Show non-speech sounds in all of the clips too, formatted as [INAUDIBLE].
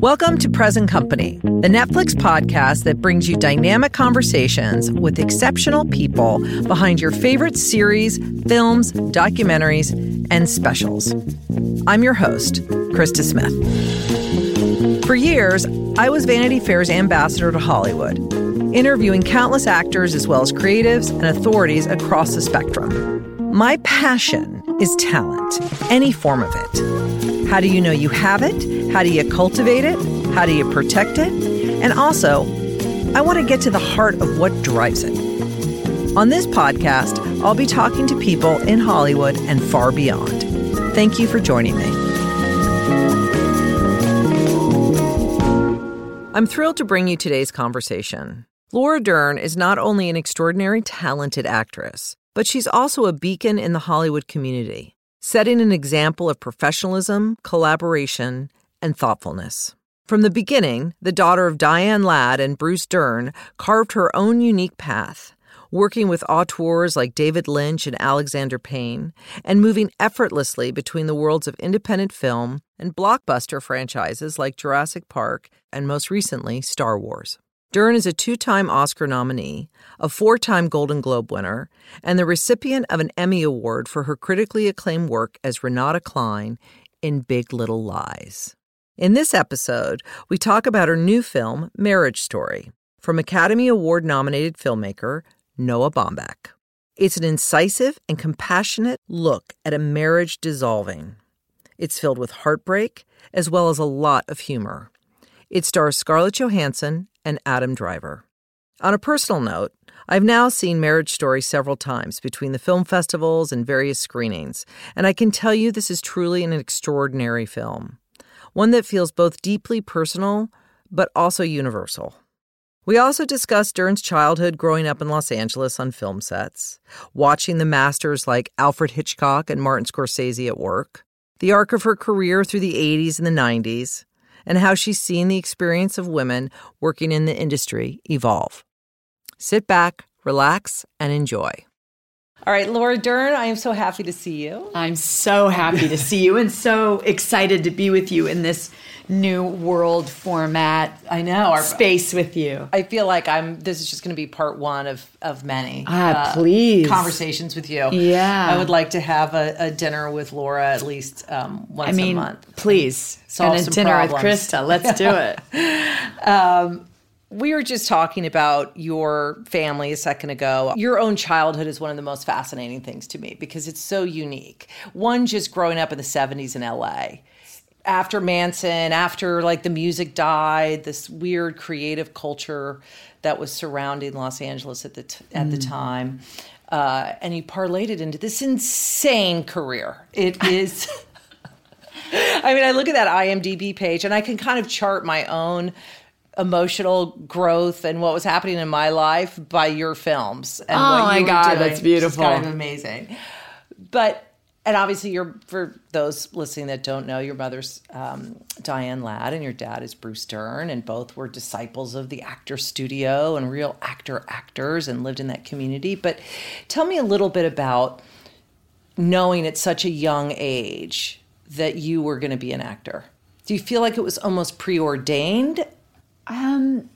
Welcome to Present Company, the Netflix podcast that brings you dynamic conversations with exceptional people behind your favorite series, films, documentaries, and specials. I'm your host, Krista Smith. For years, I was Vanity Fair's ambassador to Hollywood, interviewing countless actors as well as creatives and authorities across the spectrum. My passion is talent, any form of it. How do you know you have it? How do you cultivate it? How do you protect it? And also, I want to get to the heart of what drives it. On this podcast, I'll be talking to people in Hollywood and far beyond. Thank you for joining me. I'm thrilled to bring you today's conversation. Laura Dern is not only an extraordinary talented actress, but she's also a beacon in the Hollywood community, setting an example of professionalism, collaboration, and thoughtfulness. From the beginning, the daughter of Diane Ladd and Bruce Dern carved her own unique path, working with auteurs like David Lynch and Alexander Payne, and moving effortlessly between the worlds of independent film and blockbuster franchises like Jurassic Park and most recently, Star Wars. Dern is a two time Oscar nominee, a four time Golden Globe winner, and the recipient of an Emmy Award for her critically acclaimed work as Renata Klein in Big Little Lies. In this episode, we talk about her new film, Marriage Story, from Academy Award nominated filmmaker Noah Baumbach. It's an incisive and compassionate look at a marriage dissolving. It's filled with heartbreak as well as a lot of humor. It stars Scarlett Johansson and Adam Driver. On a personal note, I've now seen Marriage Story several times between the film festivals and various screenings, and I can tell you this is truly an extraordinary film one that feels both deeply personal but also universal. We also discussed Dern's childhood growing up in Los Angeles on film sets, watching the masters like Alfred Hitchcock and Martin Scorsese at work, the arc of her career through the 80s and the 90s, and how she's seen the experience of women working in the industry evolve. Sit back, relax, and enjoy. All right, Laura Dern, I am so happy to see you. I'm so happy to see you and so excited to be with you in this new world format. I know our space with you. I feel like I'm. This is just going to be part one of of many. Ah, uh, please conversations with you. Yeah, I would like to have a, a dinner with Laura at least um, once I mean, a month. Please, solve and a dinner problems. with Krista. Let's do it. [LAUGHS] um, we were just talking about your family a second ago. Your own childhood is one of the most fascinating things to me because it's so unique. One, just growing up in the 70s in LA. After Manson, after like the music died, this weird creative culture that was surrounding Los Angeles at the t- at mm. the time, uh, and you parlayed it into this insane career. It [LAUGHS] is. [LAUGHS] I mean, I look at that IMDb page and I can kind of chart my own emotional growth and what was happening in my life by your films. And oh my God, doing, that's beautiful. kind of amazing. But and obviously, you're for those listening that don't know, your mother's um, Diane Ladd and your dad is Bruce Dern, and both were disciples of the actor studio and real actor actors and lived in that community. But tell me a little bit about knowing at such a young age that you were going to be an actor. Do you feel like it was almost preordained um,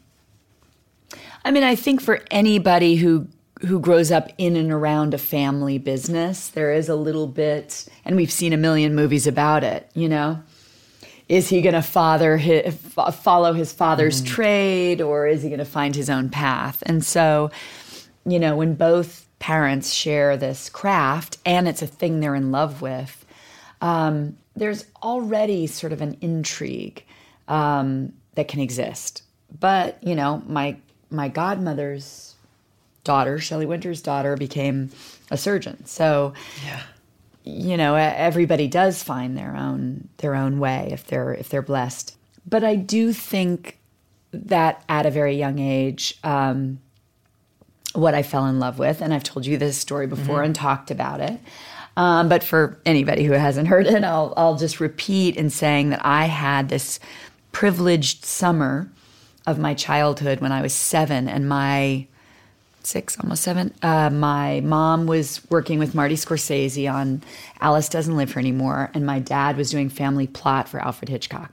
I mean, I think for anybody who who grows up in and around a family business, there is a little bit, and we've seen a million movies about it. You know, is he going to father his, follow his father's mm trade, or is he going to find his own path? And so, you know, when both parents share this craft and it's a thing they're in love with, um, there's already sort of an intrigue. Um, that can exist. But, you know, my my godmother's daughter, Shelley Winter's daughter, became a surgeon. So yeah. you know, everybody does find their own their own way if they're if they're blessed. But I do think that at a very young age, um, what I fell in love with, and I've told you this story before mm-hmm. and talked about it. Um, but for anybody who hasn't heard it, I'll, I'll just repeat in saying that I had this privileged summer of my childhood when I was seven, and my six, almost seven. Uh, my mom was working with Marty Scorsese on Alice Doesn't Live Here Anymore, and my dad was doing Family Plot for Alfred Hitchcock.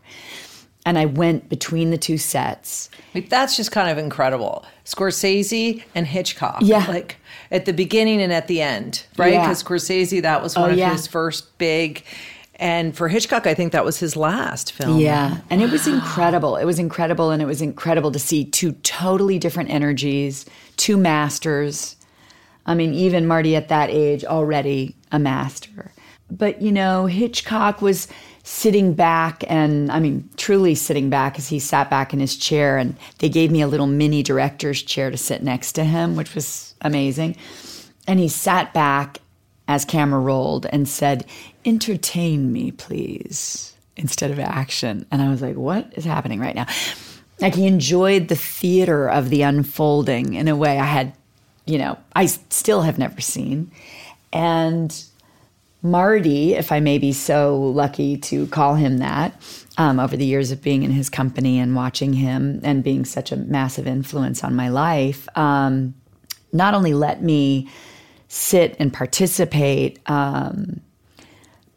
and I went between the two sets. That's just kind of incredible. Scorsese and Hitchcock. Yeah. Like at the beginning and at the end, right? Yeah. Because Scorsese, that was one Oh, of yeah. his first big. And for Hitchcock, I think that was his last film. Yeah. And it was incredible. It was incredible. And it was incredible to see two totally different energies, two masters. I mean, even Marty at that age, already a master. But, you know, Hitchcock was sitting back and, I mean, truly sitting back as he sat back in his chair. And they gave me a little mini director's chair to sit next to him, which was amazing. And he sat back as camera rolled and said, Entertain me, please, instead of action. And I was like, What is happening right now? Like he enjoyed the theater of the unfolding in a way I had, you know, I still have never seen. And Marty, if I may be so lucky to call him that, um, over the years of being in his company and watching him and being such a massive influence on my life, um, not only let me sit and participate, um,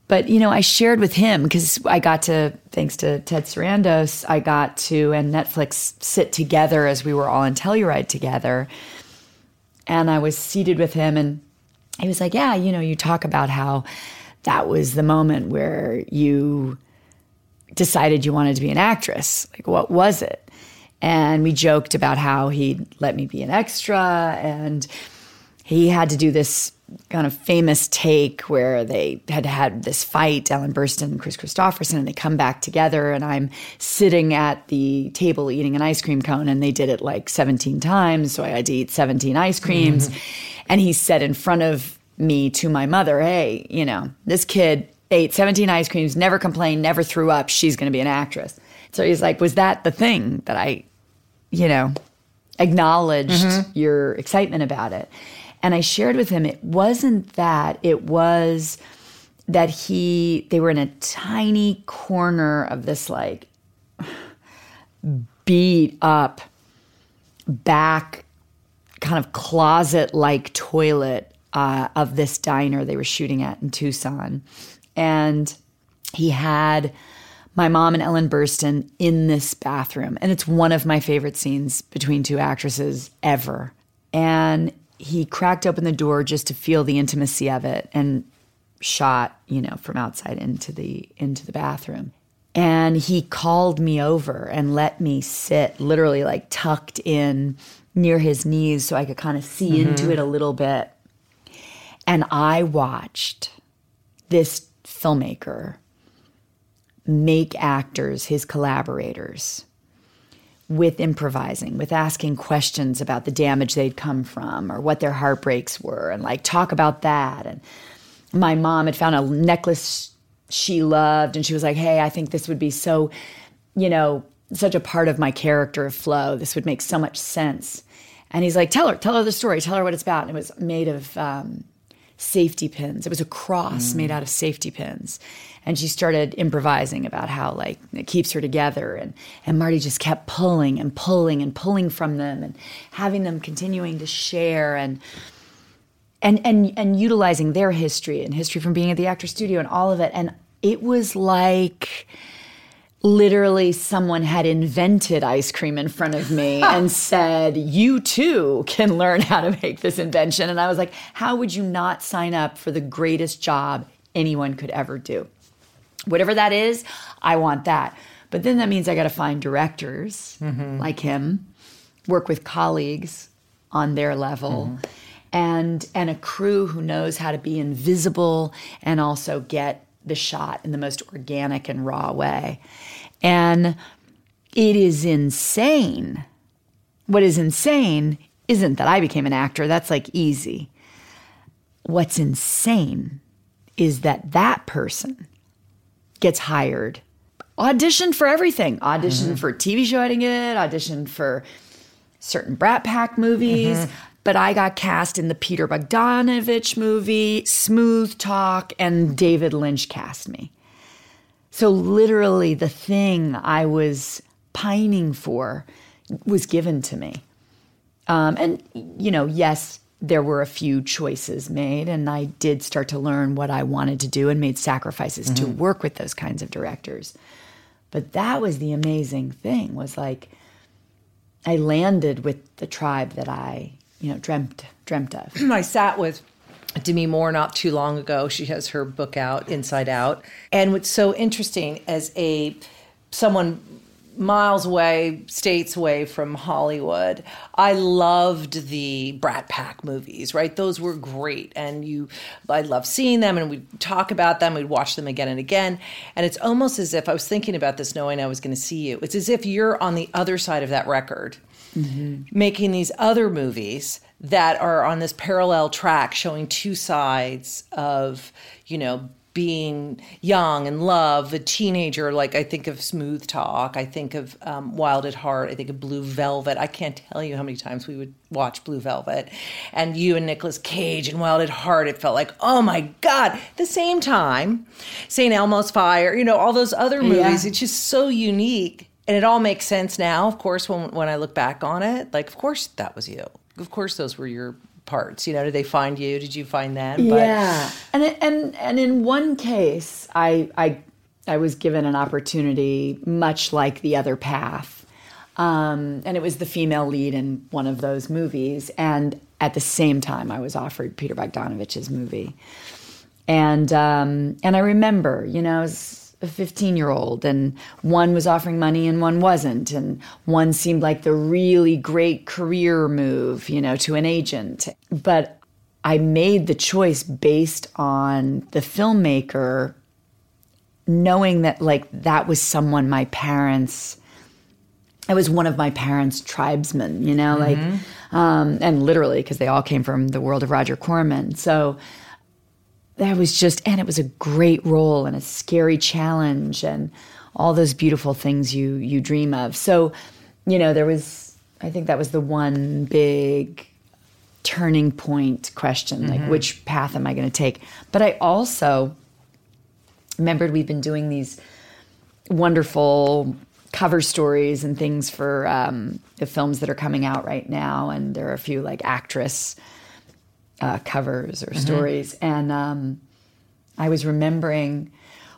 but you know, I shared with him because I got to, thanks to Ted Sarandos, I got to and Netflix sit together as we were all in Telluride together, and I was seated with him, and he was like, "Yeah, you know, you talk about how that was the moment where you decided you wanted to be an actress. Like, what was it?" And we joked about how he'd let me be an extra, and he had to do this kind of famous take where they had had this fight, Ellen Burstyn and Kris Kristofferson, and they come back together, and I'm sitting at the table eating an ice cream cone, and they did it like 17 times, so I had to eat 17 ice creams. Mm-hmm. And he said in front of me to my mother, "Hey, you know, this kid ate 17 ice creams, never complained, never threw up. She's going to be an actress." So he's like, "Was that the thing that I, you know, acknowledged mm-hmm. your excitement about it?" And I shared with him it wasn't that, it was that he they were in a tiny corner of this like beat up back kind of closet like toilet uh, of this diner they were shooting at in Tucson. And he had my mom and Ellen Burstyn in this bathroom. And it's one of my favorite scenes between two actresses ever. And he cracked open the door just to feel the intimacy of it and shot, you know, from outside into the into the bathroom. And he called me over and let me sit literally like tucked in near his knees so I could kind of see mm-hmm. into it a little bit. And I watched this filmmaker make actors his collaborators with improvising, with asking questions about the damage they'd come from or what their heartbreaks were, and like talk about that. And my mom had found a necklace she loved, and she was like, Hey, I think this would be so, you know, such a part of my character of Flo. This would make so much sense. And he's like, Tell her, tell her the story, tell her what it's about. And it was made of um, safety pins. It was a cross made out of safety pins. And she started improvising about how like it keeps her together and and Marty just kept pulling and pulling and pulling from them and having them continuing to share and and and and utilizing their history and history from being at the actor studio and all of it and it was like literally someone had invented ice cream in front of me [LAUGHS] and said, You too can learn how to make this invention. And I was like, How would you not sign up for the greatest job anyone could ever do? Whatever that is, I want that. But then that means I got to find directors mm-hmm. like him, work with colleagues on their level. Mm-hmm. And, and a crew who knows how to be invisible and also get the shot in the most organic and raw way. And it is insane. What is insane isn't that I became an actor, that's like easy. What's insane is that that person gets hired, auditioned for everything, auditioned for TV show I didn't auditioned for certain Brat Pack movies. But I got cast in the Peter Bogdanovich movie, Smooth Talk, and David Lynch cast me. So literally, the thing I was pining for was given to me. Um, and, you know, yes, there were a few choices made, and I did start to learn what I wanted to do and made sacrifices to mm-hmm. work with those kinds of directors. But that was the amazing thing was like I landed with the tribe that I, you know, dreamt dreamt of. [CLEARS THROAT] I sat with Demi Moore not too long ago. She has her book out, Inside Out. And what's so interesting as a someone miles away, states away from Hollywood. I loved the Brat Pack movies, right? Those were great. And you I loved seeing them and we'd talk about them, we'd watch them again and again. And it's almost as if I was thinking about this knowing I was going to see you. It's as if you're on the other side of that record. Mm-hmm. Making these other movies that are on this parallel track showing two sides of, you know, being young and love, a teenager. Like I think of Smooth Talk, I think of um, Wild at Heart, I think of Blue Velvet. I can't tell you how many times we would watch Blue Velvet, and you and Nicolas Cage and Wild at Heart. It felt like oh my god. The same time, St. Elmo's Fire, you know, all those other movies. Yeah. It's just so unique. And it all makes sense now, of course, when when I look back on it. Like, of course, that was you. Of course, those were your parts? You know, did they find you? Did you find them? But, yeah, and and and in one case, I I I was given an opportunity, much like the other path, um, and it was the female lead in one of those movies, and at the same time, I was offered Peter Bogdanovich's movie, and um, and I remember, you know. Was, a 15 year old and one was offering money and one wasn't and one seemed like the really great career move you know to an agent but i made the choice based on the filmmaker knowing that like that was someone my parents it was one of my parents tribesmen you know mm-hmm. like um, and literally because they all came from the world of roger corman so that was just, and it was a great role and a scary challenge and all those beautiful things you you dream of. So, you know, there was, I think that was the one big turning point question, like mm-hmm. which path am I going to take? But I also remembered we've been doing these wonderful cover stories and things for um, the films that are coming out right now, and there are a few like actress uh, covers or mm-hmm. stories. And um, I was remembering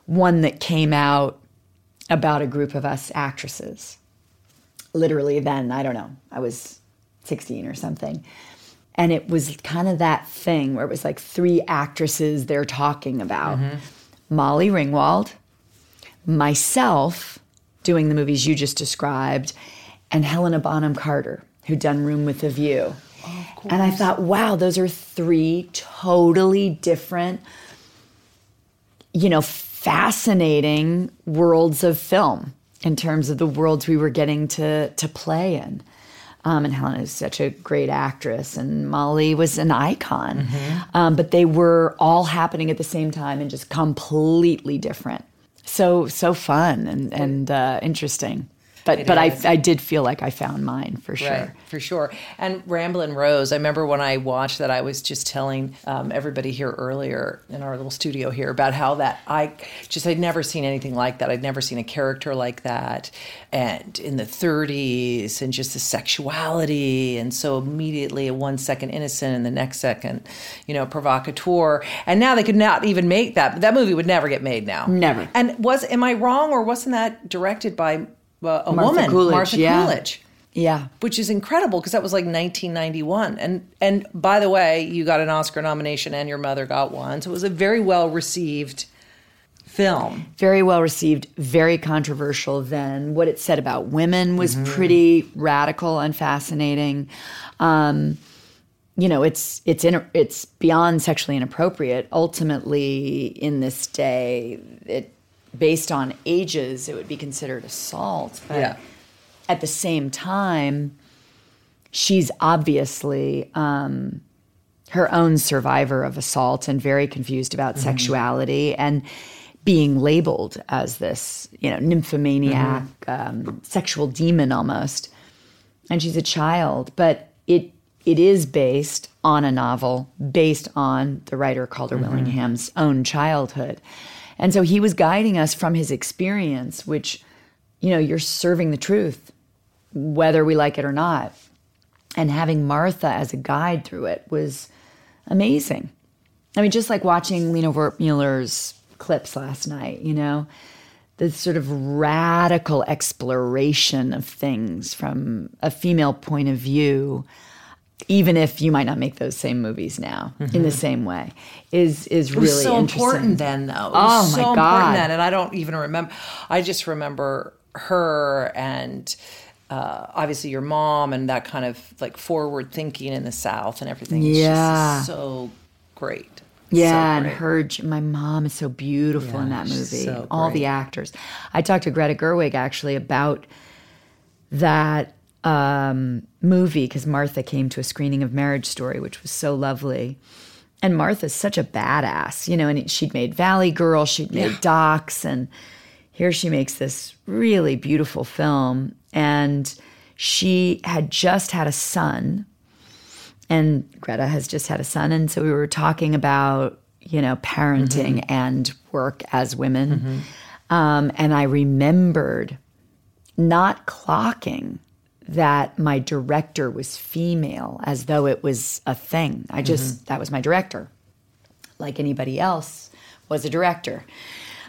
one that came out about a group of us actresses. Literally, then, I don't know, I was 16 or something. And it was kind of that thing where it was like three actresses they're talking about mm-hmm. Molly Ringwald, myself doing the movies you just described, and Helena Bonham Carter, who'd done Room with a View and I thought, wow, those are three totally different, you know, fascinating worlds of film in terms of the worlds we were getting to to play in. Um, and Helen is such a great actress, and Molly was an icon. Mm-hmm. Um, but they were all happening at the same time and just completely different. So so fun and and uh, interesting but it but I, I did feel like I found mine for sure. Right, for sure. And Ramblin' Rose, I remember when I watched that, I was just telling um, everybody here earlier in our little studio here about how that I just I'd never seen anything like that. I'd never seen a character like that, and in the 30s, and just the sexuality, and so immediately one second innocent and the next second, you know, provocateur. And now they could not even make that. That movie would never get made now. Never. And was am I wrong or wasn't that directed by uh, a Martha woman, Coolidge, Martha yeah. Coolidge. Yeah, which is incredible because that was like 1991. And and by the way, you got an Oscar nomination and your mother got one, so it was a very well received film. Very well received, very controversial then. What it said about women was mm-hmm. pretty radical and fascinating. Um, you know, it's it's in, it's beyond sexually inappropriate. Ultimately, in this day, it based on ages, it would be considered assault. But yeah. at the same time, she's obviously um, her own survivor of assault and very confused about mm-hmm. sexuality and being labeled as this, you know, nymphomaniac, mm-hmm. um, sexual demon almost. And she's a child, but it it is based on a novel based on the writer Calder mm-hmm. Willingham's own childhood. And so he was guiding us from his experience, which, you know, you're serving the truth, whether we like it or not. And having Martha as a guide through it was amazing. I mean, just like watching Lena Wertmüller's clips last night, you know, the sort of radical exploration of things from a female point of view even if you might not make those same movies now mm-hmm. in the same way is is really so important then though. Oh my so god. then and i don't even remember i just remember her and uh, obviously your mom and that kind of like forward thinking in the south and everything. Yeah. so great. Yeah, so and her, my mom is so beautiful yeah, in that movie. So All the actors. I talked to Greta Gerwig actually about that um, movie because Martha came to a screening of Marriage Story, which was so lovely. And Martha's such a badass, you know, and she'd made Valley Girl, she'd made yeah. Docs, and here she makes this really beautiful film. And she had just had a son and Greta has just had a son. And so we were talking about, you know, parenting mm-hmm. and work as women. Mm-hmm. Um, and I remembered not clocking that my director was female as though it was a thing. I just, mm-hmm. that was my director. Like anybody else was a director.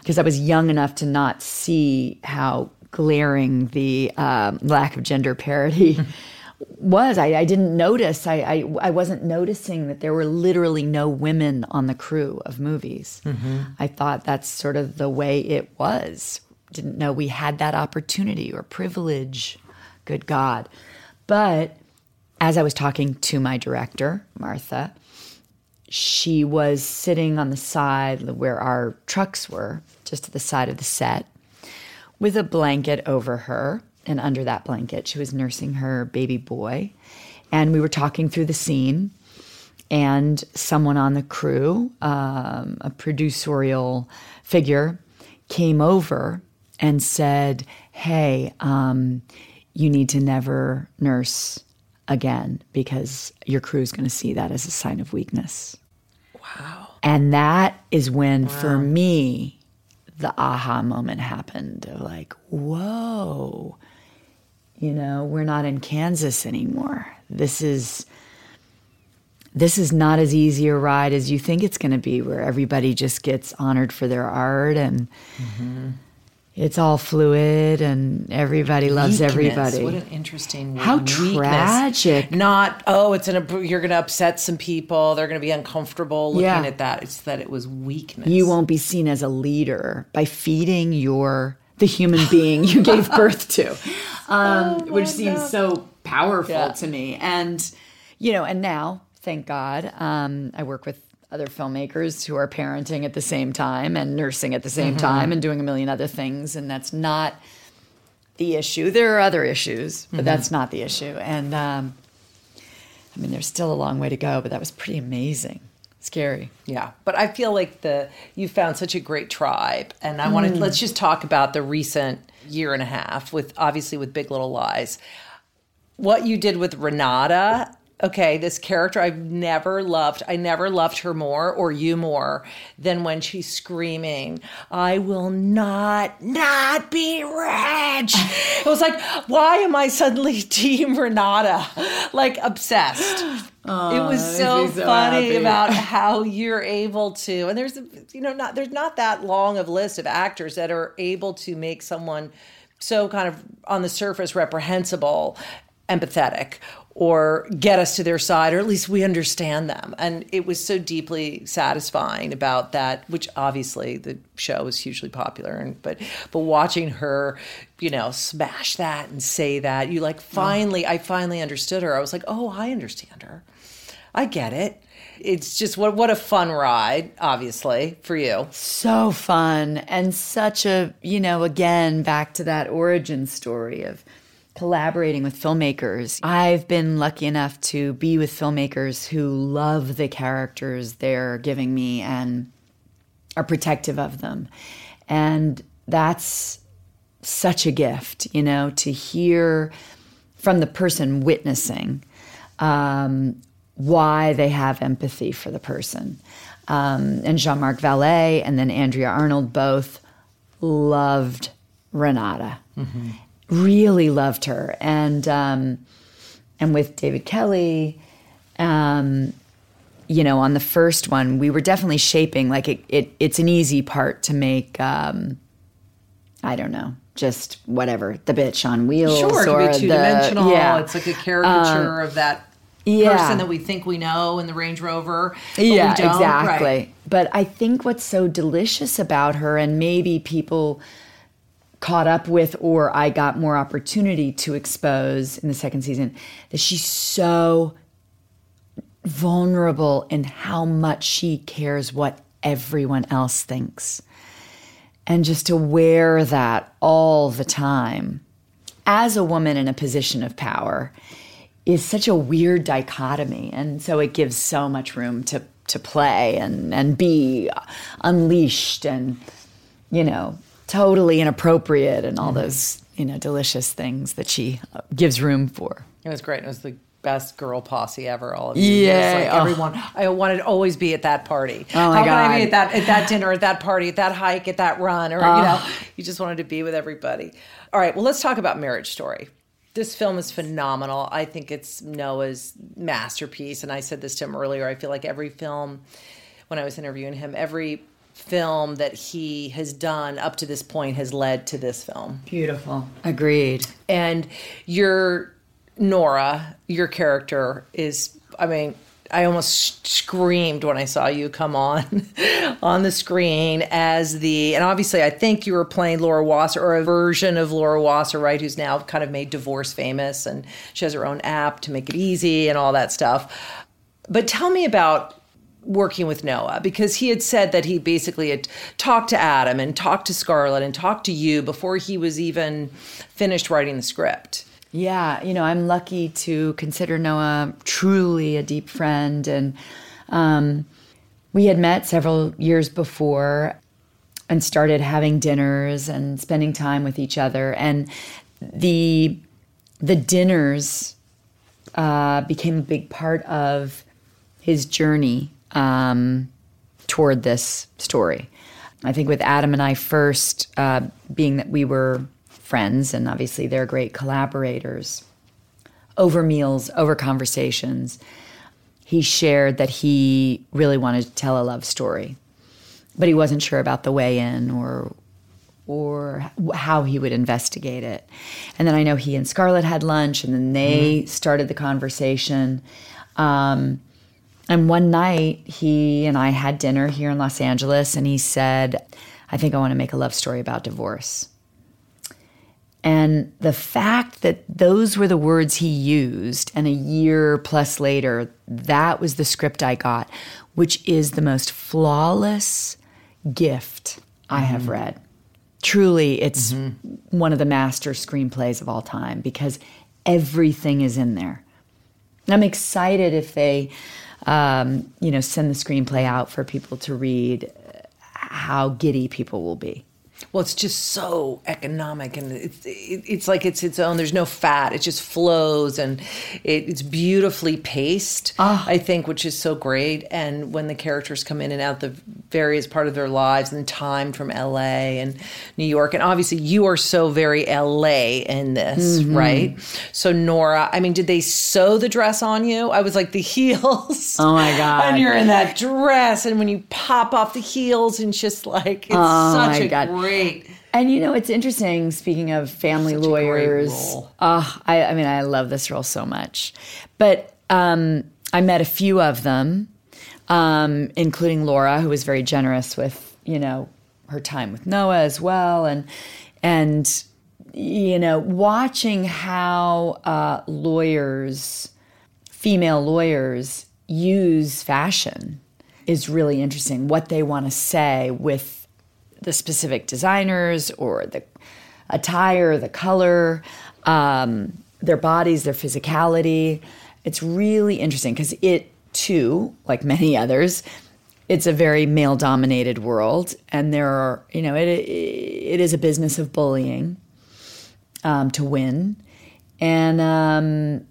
Because I was young enough to not see how glaring the um, lack of gender parity [LAUGHS] was. I, I didn't notice. I, I, I wasn't noticing that there were literally no women on the crew of movies. Mm-hmm. I thought that's sort of the way it was. Didn't know we had that opportunity or privilege. Good God. But as I was talking to my director, Martha, she was sitting on the side where our trucks were, just to the side of the set, with a blanket over her and under that blanket, she was nursing her baby boy. And we were talking through the scene, and someone on the crew, um, a producerial figure, came over and said, Hey, um, you need to never nurse again because your crew is going to see that as a sign of weakness. Wow. And that is when, wow. for me, the aha moment happened of like, whoa, you know, we're not in Kansas anymore. This is this is not as easy a ride as you think it's going to be where everybody just gets honored for their art and mm-hmm. It's all fluid and everybody loves weakness. everybody. What an interesting How weakness. tragic. Not, oh, it's an, you're going to upset some people. They're going to be uncomfortable looking yeah. at that. It's that it was weakness. You won't be seen as a leader by feeding your the human being you gave [LAUGHS] birth to, um, oh which seems God. so powerful yeah. to me. And, you know, and now, thank God, um, I work with other filmmakers who are parenting at the same time and nursing at the same mm-hmm. time and doing a million other things. And that's not the issue. There are other issues, but mm-hmm. that's not the issue. And, um, I mean, there's still a long way to go, but that was pretty amazing scary. Yeah, but I feel like the you found such a great tribe, and I mm. wanted let's just talk about the recent year and a half with obviously with Big Little Lies. What you did with Renata okay, this character I've never loved. I never loved her more or you more than when she's screaming, I will not, not be rich. it was like, why am I suddenly [LAUGHS] Team Renata? Like obsessed. Oh, it was oh, so, so funny happy. about how you're able to, and there's, you know, not, there's not that long of list of actors that are able to make someone so kind of on the surface reprehensible empathetic or get us to their side, or at least we understand them. And it was so deeply satisfying about that, which obviously the show was hugely popular. And but but watching her, you know, smash that and say that, you like finally, oh. I finally understood her. I was like, oh, I understand her. I get it. It's just what what a fun ride, obviously, for you. So fun and such a, you know, again, back to that origin story of collaborating with filmmakers. I've been lucky enough to be with filmmakers who love the characters they're giving me and are protective of them. And that's such a gift, you know, to hear from the person witnessing um, why they have empathy for the person. Um, and Jean Marc Vallée and then Andrea Arnold both loved Renata. Mm-hmm really loved her, and um, and with David Kelley, um, you know, on the first one, we were definitely shaping like it. it it's an easy part to make. Um, I don't know, just whatever, the bitch on wheels. Sure, or two dimensional. The, yeah. It's like a caricature of that yeah. person that we think we know in the Range Rover. Yeah, exactly. Right. But I think what's so delicious about her, and maybe people caught up with, or I got more opportunity to expose in the second season, that she's so vulnerable in how much she cares what everyone else thinks. And just to wear that all the time as a woman in a position of power is such a weird dichotomy. And so it gives so much room to, to play and, and be unleashed and, you know, totally inappropriate and all mm-hmm. those, you know, delicious things that she uh, gives room for. It was great. It was the best girl posse ever. All of you, Yeah. Like Oh. everyone. I wanted to always be at that party. Oh, my How can I be at that at that dinner, at that party, at that hike, at that run, or you know, oh. you just wanted to be with everybody. All right. Well, let's talk about Marriage Story. This film is phenomenal. I think it's Noah's masterpiece, and I said this to him earlier. I feel like every film, when I was interviewing him, every film that he has done up to this point has led to this film. Beautiful. Agreed. and your Nora, your character is, I mean, I almost screamed when I saw you come on [LAUGHS] on the screen as the, and obviously I think you were playing Laura Wasser or a version of Laura Wasser, right? Who's now kind of made divorce famous and she has her own app to make it easy and all that stuff. But tell me about working with Noah because he had said that he basically had talked to Adam and talked to Scarlett and talked to you before he was even finished writing the script. Yeah, you know, I'm lucky to consider Noah truly a deep friend. And um, we had met several years before and started having dinners and spending time with each other. And the the dinners uh, became a big part of his journey um, toward this story. I think with Adam and I first, uh, being that we were friends and obviously they're great collaborators, over meals, over conversations, he shared that he really wanted to tell a love story, but he wasn't sure about the way in or or how he would investigate it. And then I know he and Scarlett had lunch, and then they started the conversation. Um, and one night, he and I had dinner here in Los Angeles, and he said, I think I want to make a love story about divorce. And the fact that those were the words he used, and a year plus later, that was the script I got, which is the most flawless gift I have mm-hmm. read. Truly, it's mm-hmm. one of the master screenplays of all time because everything is in there. I'm excited if they, um, you know, send the screenplay out for people to read. How giddy people will be. Well, it's just so economic, and it's it, it's like it's its own. There's no fat; it just flows, and it, it's beautifully paced. Ah. I think, which is so great. And when the characters come in and out the various part of their lives, and timed from L.A. and New York, and obviously you are so very L.A. in this, mm-hmm. right? So Nora, I mean, did they sew the dress on you? I was like the [LAUGHS] heels. Oh, my God. And you're in that dress, and when you pop off the heels, and just like it's Oh, such my a God. great. And you know, it's interesting. Speaking of family Such great lawyers, role. oh, I, I mean, I love this role so much. But um, I met a few of them, um, including Laura, who was very generous with you know her time with Noah as well, and and you know, watching how uh, lawyers, female lawyers, use fashion is really interesting. What they want to say with the specific designers or the attire, the color, um, their bodies, their physicality. It's really interesting because it too, like many [LAUGHS] others, it's a very male dominated world. And there are, you know, it, it is a business of bullying um, to win. And um,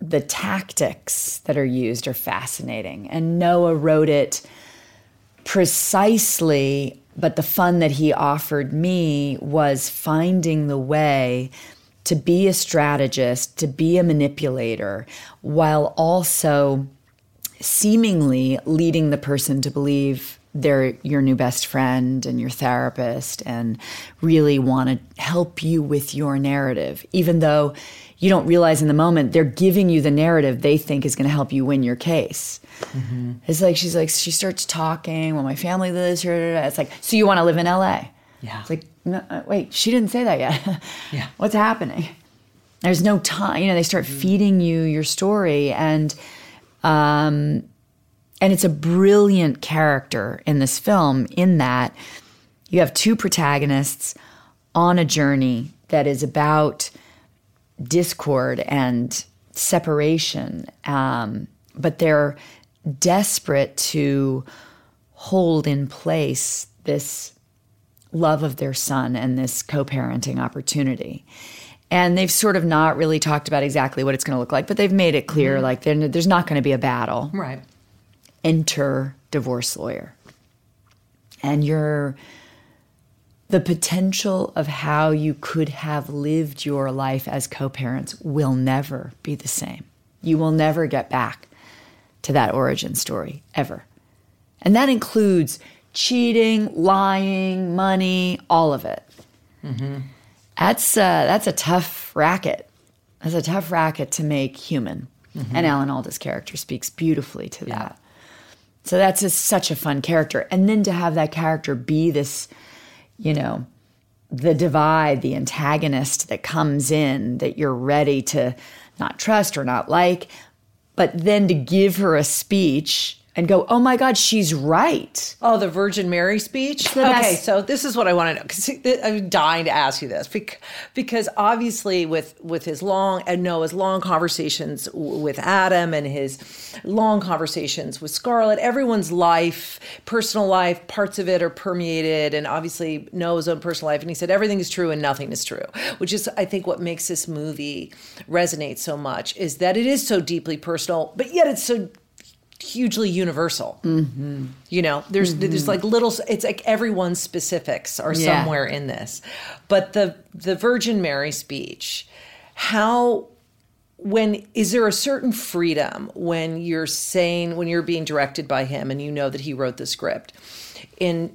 the tactics that are used are fascinating. And Noah wrote it precisely, but the fun that he offered me was finding the way to be a strategist, to be a manipulator, while also seemingly leading the person to believe they're your new best friend and your therapist and really want to help you with your narrative, even though you don't realize in the moment they're giving you the narrative they think is going to help you win your case. Mm-hmm. It's like she's like she starts talking. Well, my family lives here. It's like, so you want to live in L.A. Yeah. It's like, no, uh, wait, she didn't say that yet. [LAUGHS] yeah. What's happening? There's no time. You know, they start mm. feeding you your story, and um, and it's a brilliant character in this film. In that, you have two protagonists on a journey that is about discord and separation, um, but they're desperate to hold in place this love of their son and this co parenting opportunity. And they've sort of not really talked about exactly what it's going to look like, but they've made it clear mm-hmm. like there's not going to be a battle. Right. Enter divorce lawyer. And you're the potential of how you could have lived your life as co parents will never be the same. You will never get back to that origin story, ever. And that includes cheating, lying, money, all of it. Mm-hmm. That's uh, that's a tough racket. That's a tough racket to make human. Mm-hmm. And Alan Alda's character speaks beautifully to yeah. that. So that's such a fun character. And then to have that character be this, you know, the divide, the antagonist that comes in that you're ready to not trust or not like, but then to give her a speech and go, oh my God, she's right. Oh, the Virgin Mary speech? Okay, so this is what I want to know. Because I'm dying to ask you this. Because obviously, with, with his long, and Noah's long conversations with Adam and his long conversations with Scarlett, everyone's life, personal life, parts of it are permeated, and obviously Noah's own personal life. And he said, everything is true and nothing is true, which is, I think, what makes this movie resonate so much is that it is so deeply personal, but yet it's so hugely universal. Mm-hmm. You know, there's mm-hmm. there's like little. It's like everyone's specifics are yeah. somewhere in this, but the the Virgin Mary speech, how. When is there a certain freedom when you're saying when you're being directed by him and you know that he wrote the script in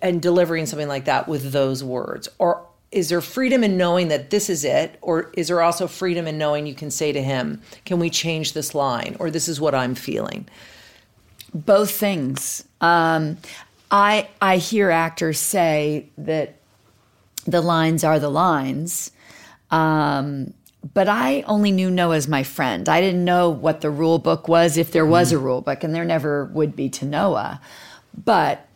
and delivering something like that with those words or is there freedom in knowing that this is it? Or is there also freedom in knowing you can say to him can we change this line? Or this is what i'm feeling. Both things. Um, i i hear actors say that the lines are the lines. Um, but I only knew Noah as my friend. I didn't know what the rule book was, if there was a rule book, and there never would be to Noah. But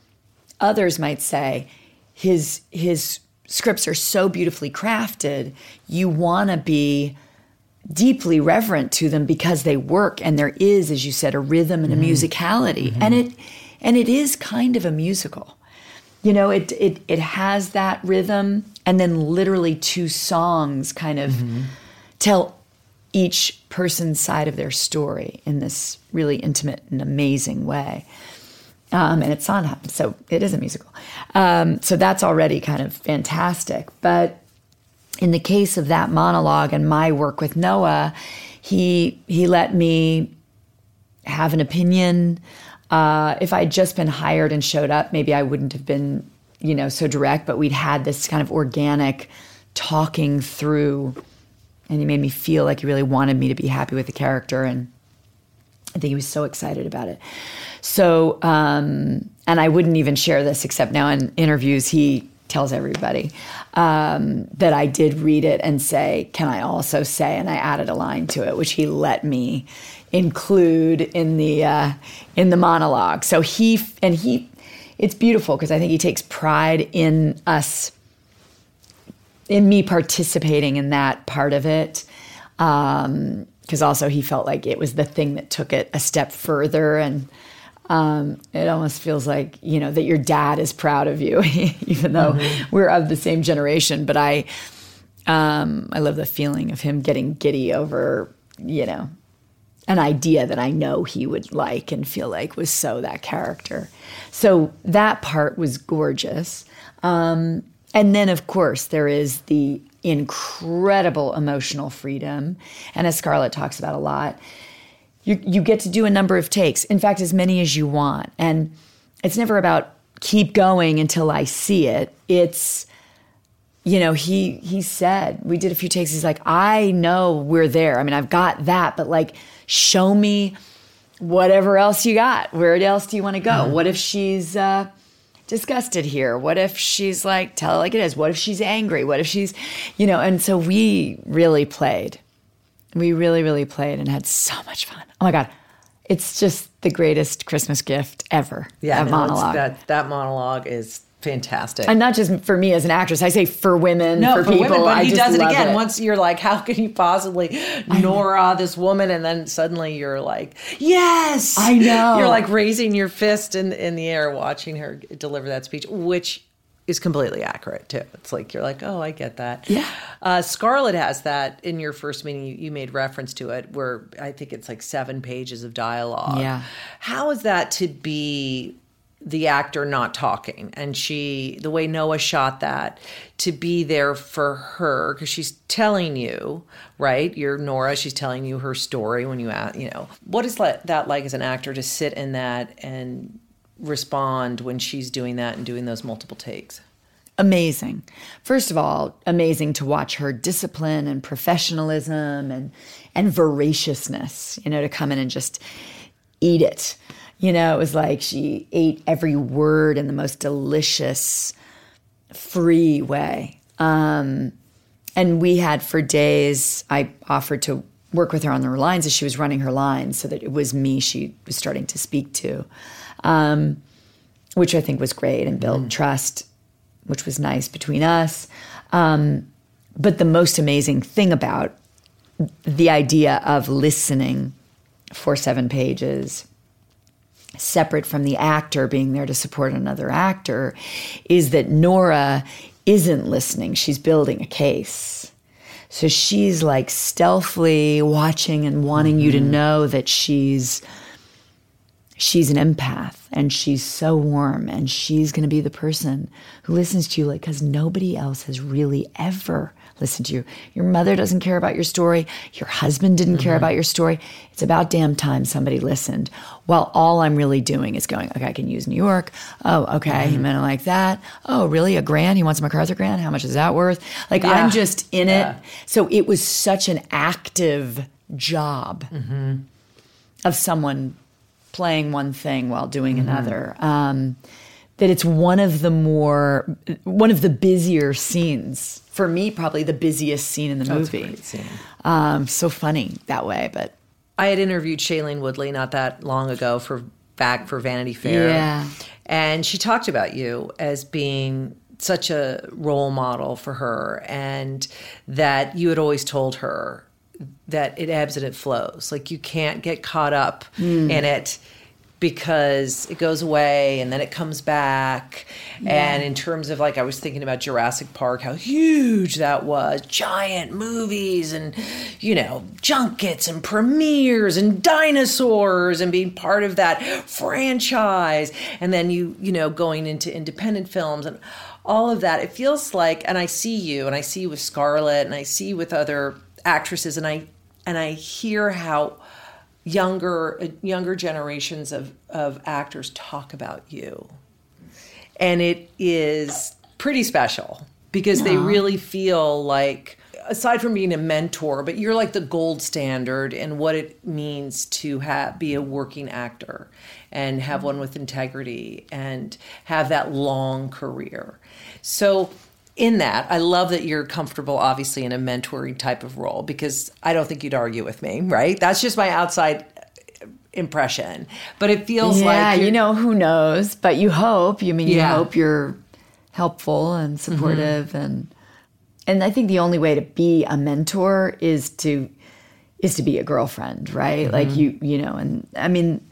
others might say his his scripts are so beautifully crafted, you want to be deeply reverent to them because they work and there is as you said a rhythm and a mm-hmm. musicality mm-hmm. and it and it is kind of a musical you know it it it has that rhythm and then literally two songs kind of mm-hmm. tell each person's side of their story in this really intimate and amazing way um, and it's Sondheim, so it is a musical. Um, so that's already kind of fantastic. But in the case of that monologue and my work with Noah, he he let me have an opinion. Uh, if I'd just been hired and showed up, maybe I wouldn't have been, you know, so direct. But we'd had this kind of organic talking through, and he made me feel like he really wanted me to be happy with the character, and I think he was so excited about it. So, um, and I wouldn't even share this except now in interviews, he tells everybody um, that I did read it and say, Can I also say? And I added a line to it, which he let me include in the uh, in the monologue. So he and he, it's beautiful because I think he takes pride in us, in me participating in that part of it. Um, because also he felt like it was the thing that took it a step further and um, it almost feels like you know that your dad is proud of you, [LAUGHS] even though mm-hmm. we're of the same generation. But I, um, I love the feeling of him getting giddy over you know an idea that I know he would like and feel like was so that character. So that part was gorgeous. Um, and then, of course, there is the incredible emotional freedom, and as Scarlett talks about a lot you, you get to do a number of takes. In fact, as many as you want. And it's never about keep going until I see it. It's you know, he he said, we did a few takes. He's like, I know we're there. I mean, I've got that, but like, show me whatever else you got. Where else do you want to go? Mm-hmm. What if she's uh, disgusted here? What if she's like, tell it like it is? What if she's angry? What if she's, you know? And so we really played. We really, really played and had so much fun. Oh my god, it's just the greatest Christmas gift ever. Yeah, that no, monologue. That that monologue is fantastic. And not just for me as an actress. I say for women, no, for, for people. Women, but I he does it again. It. Once you're like, how can you possibly Nora, this woman, and then suddenly you're like, yes, I know. You're like raising your fist in in the air, watching her deliver that speech, which is completely accurate too. It's like you're like, oh, I get that. Yeah. Uh, Scarlett has that in your first meeting. You, you, made reference to it, where I think it's like seven pages of dialogue. Yeah. How is that to be the actor not talking. And she the way noah shot that to be there for her because she's telling you right? You're nora she's telling you her story when you ask you know. What is that like as an actor to sit in that and respond when she's doing that and doing those multiple takes? Amazing. First of all amazing to watch her discipline and professionalism and and voraciousness you know to come in and just eat it you know, it was like she ate every word in the most delicious, free way. Um, and we had for days, I offered to work with her on her lines as she was running her lines so that it was me she was starting to speak to, um, which I think was great and built mm. trust, which was nice between us. Um, but the most amazing thing about the idea of listening for seven pages separate from the actor being there to support another actor, is that Nora isn't listening. She's building a case. So she's like stealthily watching and wanting mm-hmm. you to mm-hmm. know that she's she's an empath and she's so warm and she's going to be the person who listens to you like cuz nobody else has really ever listen to you. Your mother doesn't care about your story. Your husband didn't mm-hmm. care about your story. It's about damn time somebody listened. While all I'm really doing is going, okay, I can use New York. Oh, okay, mm-hmm. he meant it like that. Oh, really? A grant? He wants a MacArthur grant? How much is that worth? Like yeah. I'm just in yeah. it. So it was such an active job mm-hmm. of someone playing one thing while doing mm-hmm. another. Um, that it's one of the more one of the busier scenes. For me probably the busiest scene in the oh, movie. um, so funny that way but. I had interviewed shailene woodley not that long ago for back for vanity fair. Yeah. And she talked about you as being such a role model for her and that you had always told her that it ebbs and it flows. Like you can't get caught up mm. in it because it goes away and then it comes back. Yeah. And in terms of like, I was thinking about Jurassic Park, how huge that was giant movies and, you know, junkets and premieres and dinosaurs and being part of that franchise. And then you, you know, going into independent films and all of that. It feels like, and I see you and I see you with Scarlett and I see you with other actresses and I, and I hear how younger younger generations of, of actors talk about you. And it is pretty special because they really feel like aside from being a mentor but you're like the gold standard in what it means to have be a working actor and have mm-hmm. one with integrity and have that long career. So in that, I love that you're comfortable, obviously, in a mentoring type of role because I don't think you'd argue with me, right? That's just my outside impression. But it feels yeah, like you know, who knows? But you hope. You mean yeah. you hope you're helpful and supportive mm-hmm. and and I think the only way to be a mentor is to is to be a girlfriend, right? Mm-hmm. Like you you know, and I mean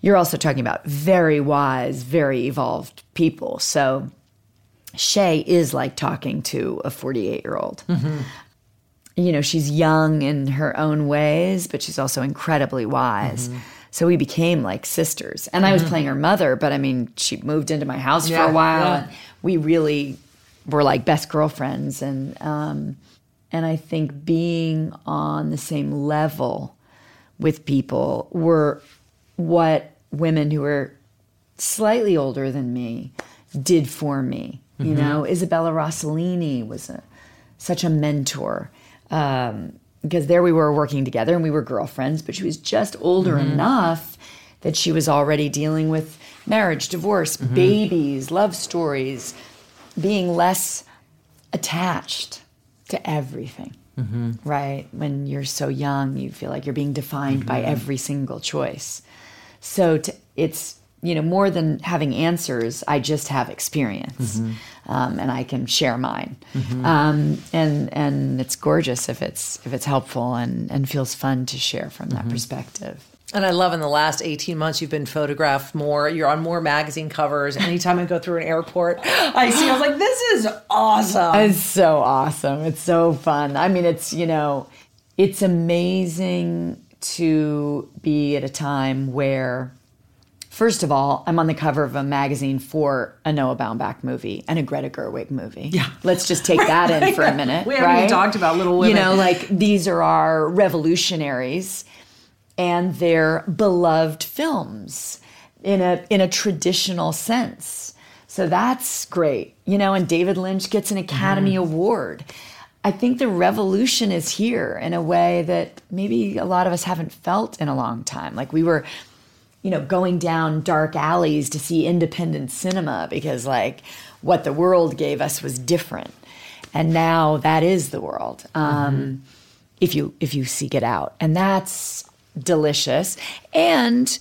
you're also talking about very wise, very evolved people. So Shay is like talking to a 48 year old. Mm-hmm. You know, she's young in her own ways, but she's also incredibly wise. Mm-hmm. So we became like sisters. And I was mm-hmm. playing her mother, but I mean, she moved into my house yeah, for a while. Yeah. And we really were like best girlfriends. And, um, and I think being on the same level with people were what women who were slightly older than me did for me. You mm-hmm. know, Isabella Rossellini was a, such a mentor. Um, because there we were working together and we were girlfriends, but she was just older mm-hmm. enough that she was already dealing with marriage, divorce, mm-hmm. babies, love stories, being less attached to everything. Right? When you're so young, you feel like you're being defined by every single choice. So to, it's you know more than having answers. I just have experience, um, and I can share mine. Um, and and it's gorgeous if it's if it's helpful and and feels fun to share from that perspective. And I love in the last 18 months, you've been photographed more. You're on more magazine covers. Anytime I go through an airport, I see, I was like, this is awesome. It's so awesome. It's so fun. I mean, it's, you know, it's amazing to be at a time where, first of all, I'm on the cover of a magazine for a Noah Baumbach movie and a Greta Gerwig movie. Yeah. Let's just take that in [LAUGHS] for a minute. We haven't even talked about Little Women. You know, like these are our revolutionaries and they're beloved films in a in a traditional sense. So that's great. You know, and David Lynch gets an Academy mm-hmm. Award. I think the revolution is here in a way that maybe a lot of us haven't felt in a long time. Like we were, you know, going down dark alleys to see independent cinema because like what the world gave us was different. And now that is the world. Um, if you if you seek it out. And that's delicious. And,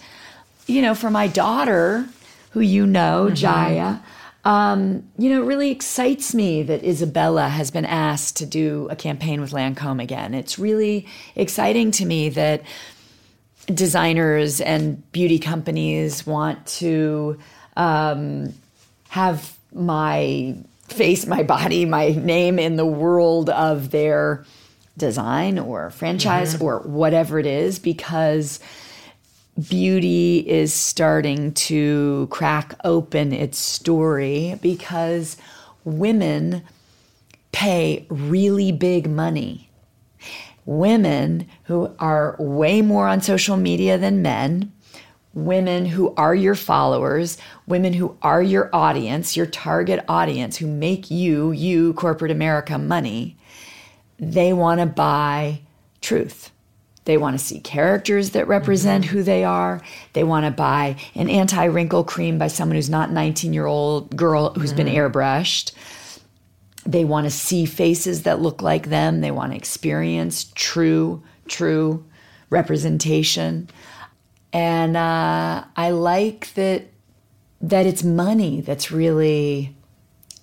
you know, for my daughter, who you know, Jaya, um, you know, it really excites me that Isabella has been asked to do a campaign with Lancome again. It's really exciting to me that designers and beauty companies want to um, have my face, my body, my name in the world of their design or franchise or whatever it is because beauty is starting to crack open its story because women pay really big money. Women who are way more on social media than men, women who are your followers, women who are your audience, your target audience, who make you, you, corporate America, money, they want to buy truth. They want to see characters that represent mm-hmm. who they are. They want to buy an anti wrinkle cream by someone who's not 19 year old girl who's been mm. airbrushed. They want to see faces that look like them. They want to experience true, true representation. And uh, I like that that it's money that's really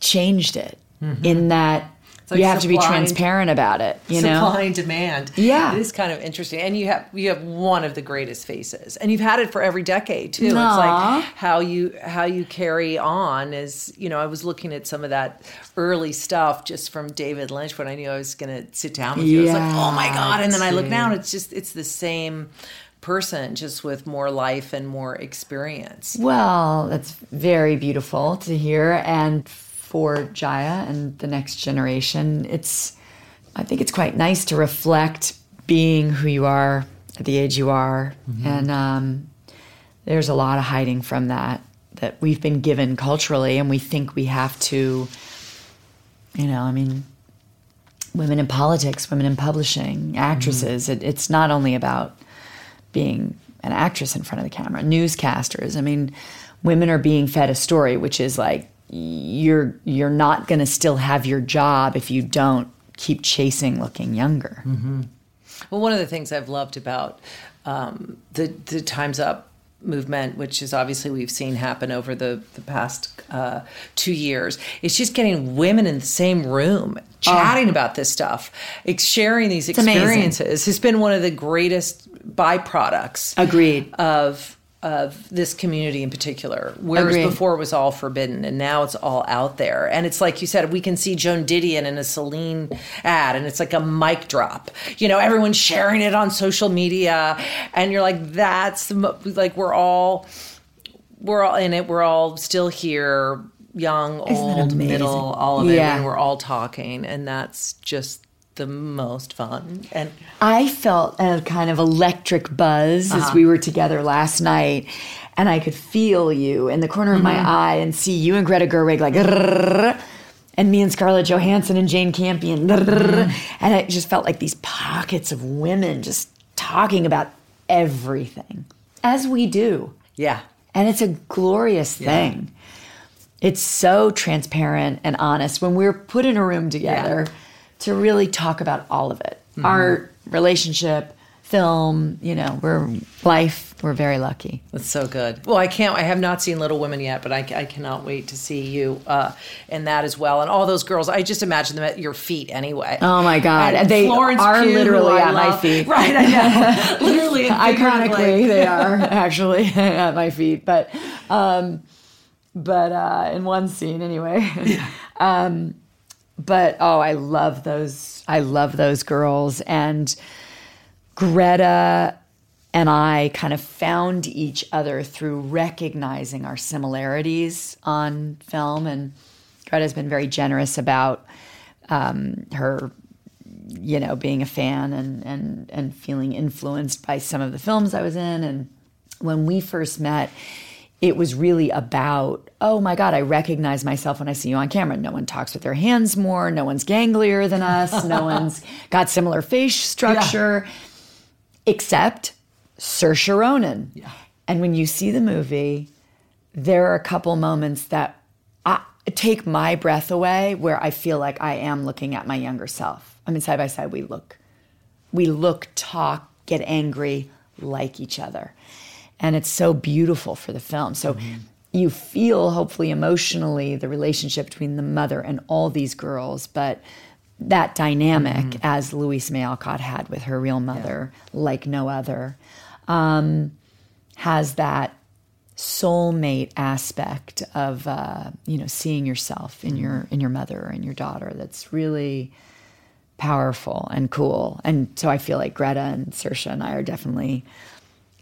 changed it. In that like you have to be transparent about it. You know, supply and demand. Yeah. it is kind of interesting, and you have you have one of the greatest faces, and you've had it for every decade too. It's like how you how you carry on is you know I was looking at some of that early stuff just from David Lynch when I knew I was going to sit down with you. I was like, oh my god, and then I look now and it's just it's the same person just with more life and more experience. Well, that's very beautiful to hear. And for Jaya and the next generation, it's, I think it's quite nice to reflect being who you are at the age you are. And um, there's a lot of hiding from that that we've been given culturally, and we think we have to, you know, I mean, women in politics, women in publishing, actresses. It, it's not only about being an actress in front of the camera, newscasters. I mean, women are being fed a story, which is like you're you're not going to still have your job if you don't keep chasing looking younger. Well, one of the things I've loved about um, the the Times Up movement, which is obviously we've seen happen over the the past uh, two years, is just getting women in the same room chatting about this stuff, ex- sharing these amazing. experiences. Has been one of the greatest byproducts. Agreed. Of of this community in particular, whereas Agreed. before it was all forbidden, and now it's all out there. And it's like you said, we can see Joan Didion in a Celine ad, and it's like a mic drop. You know, everyone's sharing it on social media, and you're like, that's the mo- like we're all we're all in it. We're all still here, young, that old, middle, all of it, and we're all talking, and that's just the most fun? And I felt a kind of electric buzz as uh-huh. we were together last night, and I could feel you in the corner of my mm-hmm. eye and see you and Greta Gerwig like, and me and Scarlett Johansson and Jane Campion, "Rrrr," mm-hmm. and it just felt like these pockets of women just talking about everything, as we do. yeah, And it's a glorious thing. It's so transparent and honest when we're put in a room together to really talk about all of it art, relationship, film, you know, we're life. We're very lucky. that's so good. Well, I can't. I have not seen Little Women yet, but I, I cannot wait to see you uh, in that as well. And all those girls, I just imagine them at your feet anyway. Oh my God. And They Florence are Pugh, literally at my feet. Right, I know. [LAUGHS] literally, Iconically, they are [LAUGHS] actually [LAUGHS] at my feet, but, um, but uh, in one scene anyway. um, but oh, I love those. I love those girls, and Greta and I kind of found each other through recognizing our similarities on film, and Greta's been very generous about um, her you know, being a fan and and and feeling influenced by some of the films I was in. And when we first met, it was really about, oh my God, I recognize myself when I see you on camera. No one talks with their hands more. No one's ganglier than us. No [LAUGHS] one's got similar face structure, except Saoirse Ronan. And when you see the movie, there are a couple moments that I, take my breath away where I feel like I am looking at my younger self. I mean, side by side, we look, we look, talk, get angry like each other. And it's so beautiful for the film. So you feel, hopefully, emotionally, the relationship between the mother and all these girls, but that dynamic, as Louise May Alcott had with her real mother, like no other, um, has that soulmate aspect of uh, you know seeing yourself in your in your mother and your daughter that's really powerful and cool. And so i feel like greta and Saoirse and i are definitely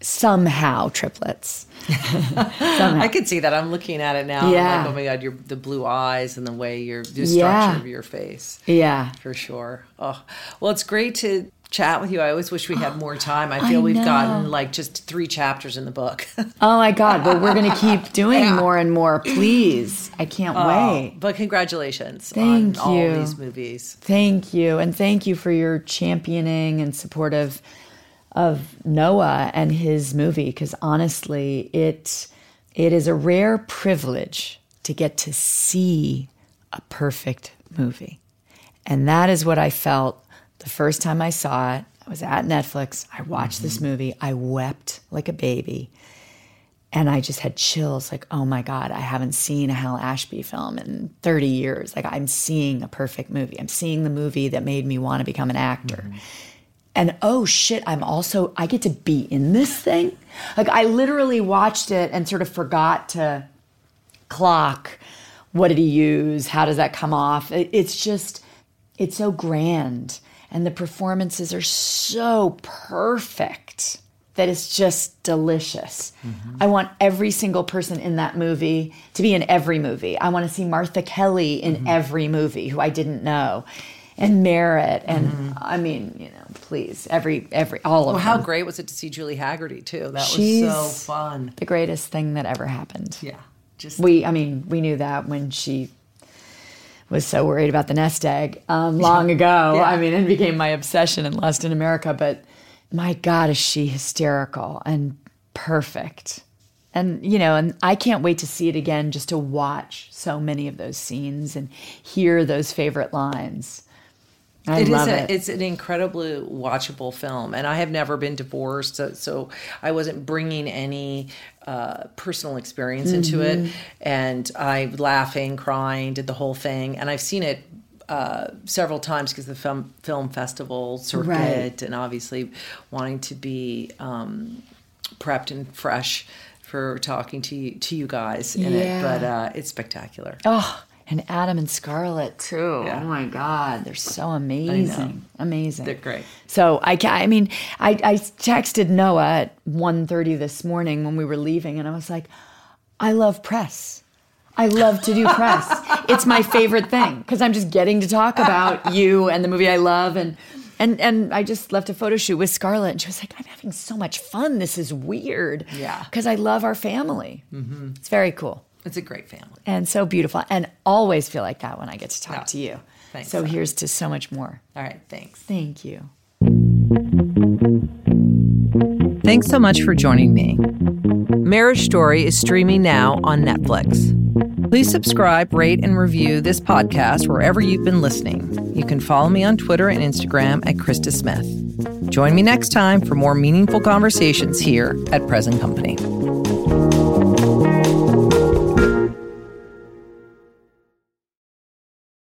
somehow triplets [LAUGHS] I could see that. I'm looking at it now. Yeah. I'm like, oh my god, your the blue eyes and the way your the Yeah. structure of your face. yeah for sure. Oh, well, it's great to chat with you. I always wish we had more time. I [GASPS] I feel we've gotten like just three chapters in the book. [LAUGHS] oh my god well we're gonna keep doing more and more please i can't oh, wait but congratulations Thank on all you. these movies. Thank you. And thank you for your championing and support of, Noah and his movie. Because honestly, it, it is a rare privilege to get to see a perfect movie. And that is what I felt the first time I saw it. I was at Netflix. I watched this mm-hmm. movie. I wept like a baby. And I just had chills like, oh my God, I haven't seen a Hal Ashby film in 30 years. Like, I'm seeing a perfect movie. I'm seeing the movie that made me want to become an actor. Mm-hmm. And oh shit, I'm also, I get to be in this thing. Like, I literally watched it and sort of forgot to clock what did he use? How does that come off? It- It's just, it's so grand. And the performances are so perfect that it's just delicious. Mm-hmm. I want every single person in that movie to be in every movie. I want to see Martha Kelly in mm-hmm. every movie who I didn't know. And Merritt and I mean, you know, please, every every all of Well, how great was it to see Julie Hagerty too? That She's- was so fun. the greatest thing that ever happened. Yeah, just We, I mean, we knew that when she was so worried about the nest egg um, long ago. Yeah. I mean, it became my obsession in Lost in America. But my God, is she hysterical and perfect. And, you know, and I can't wait to see it again just to watch so many of those scenes and hear those favorite lines. I It is love a, it. It's an incredibly watchable film, and I have never been divorced, so, so I wasn't bringing any uh, personal experience into it. Mm-hmm. And I laughing, crying, did the whole thing, and I've seen it uh, several times because the film film festival circuit, Right. and obviously wanting to be um, prepped and fresh for talking to you to you guys in it. But uh, it's spectacular. Oh, and Adam and Scarlett too. Yeah. Oh my God, they're so amazing, amazing. They're great. So I, I mean, I, I texted Noah at 1.30 this morning when we were leaving, and I was like, I love press. I love to do press. it's my favorite thing because I'm just getting to talk about [LAUGHS] you and the movie I love and and and I just left a photo shoot with Scarlett and she was like, "I'm having so much fun. This is weird." Yeah. because I love our family. Mm-hmm. It's very cool It's a great family. and so beautiful, and always feel like that when I get to talk Yeah. to you. Thanks, so Sarah. here's to so much more. All right, thanks. Thank you. Thanks so much for joining me. Marriage Story is streaming now on Netflix. Please subscribe, rate, and review this podcast wherever you've been listening. You can follow me on Twitter and Instagram at Krista Smith. Join me next time for more meaningful conversations here at Present Company.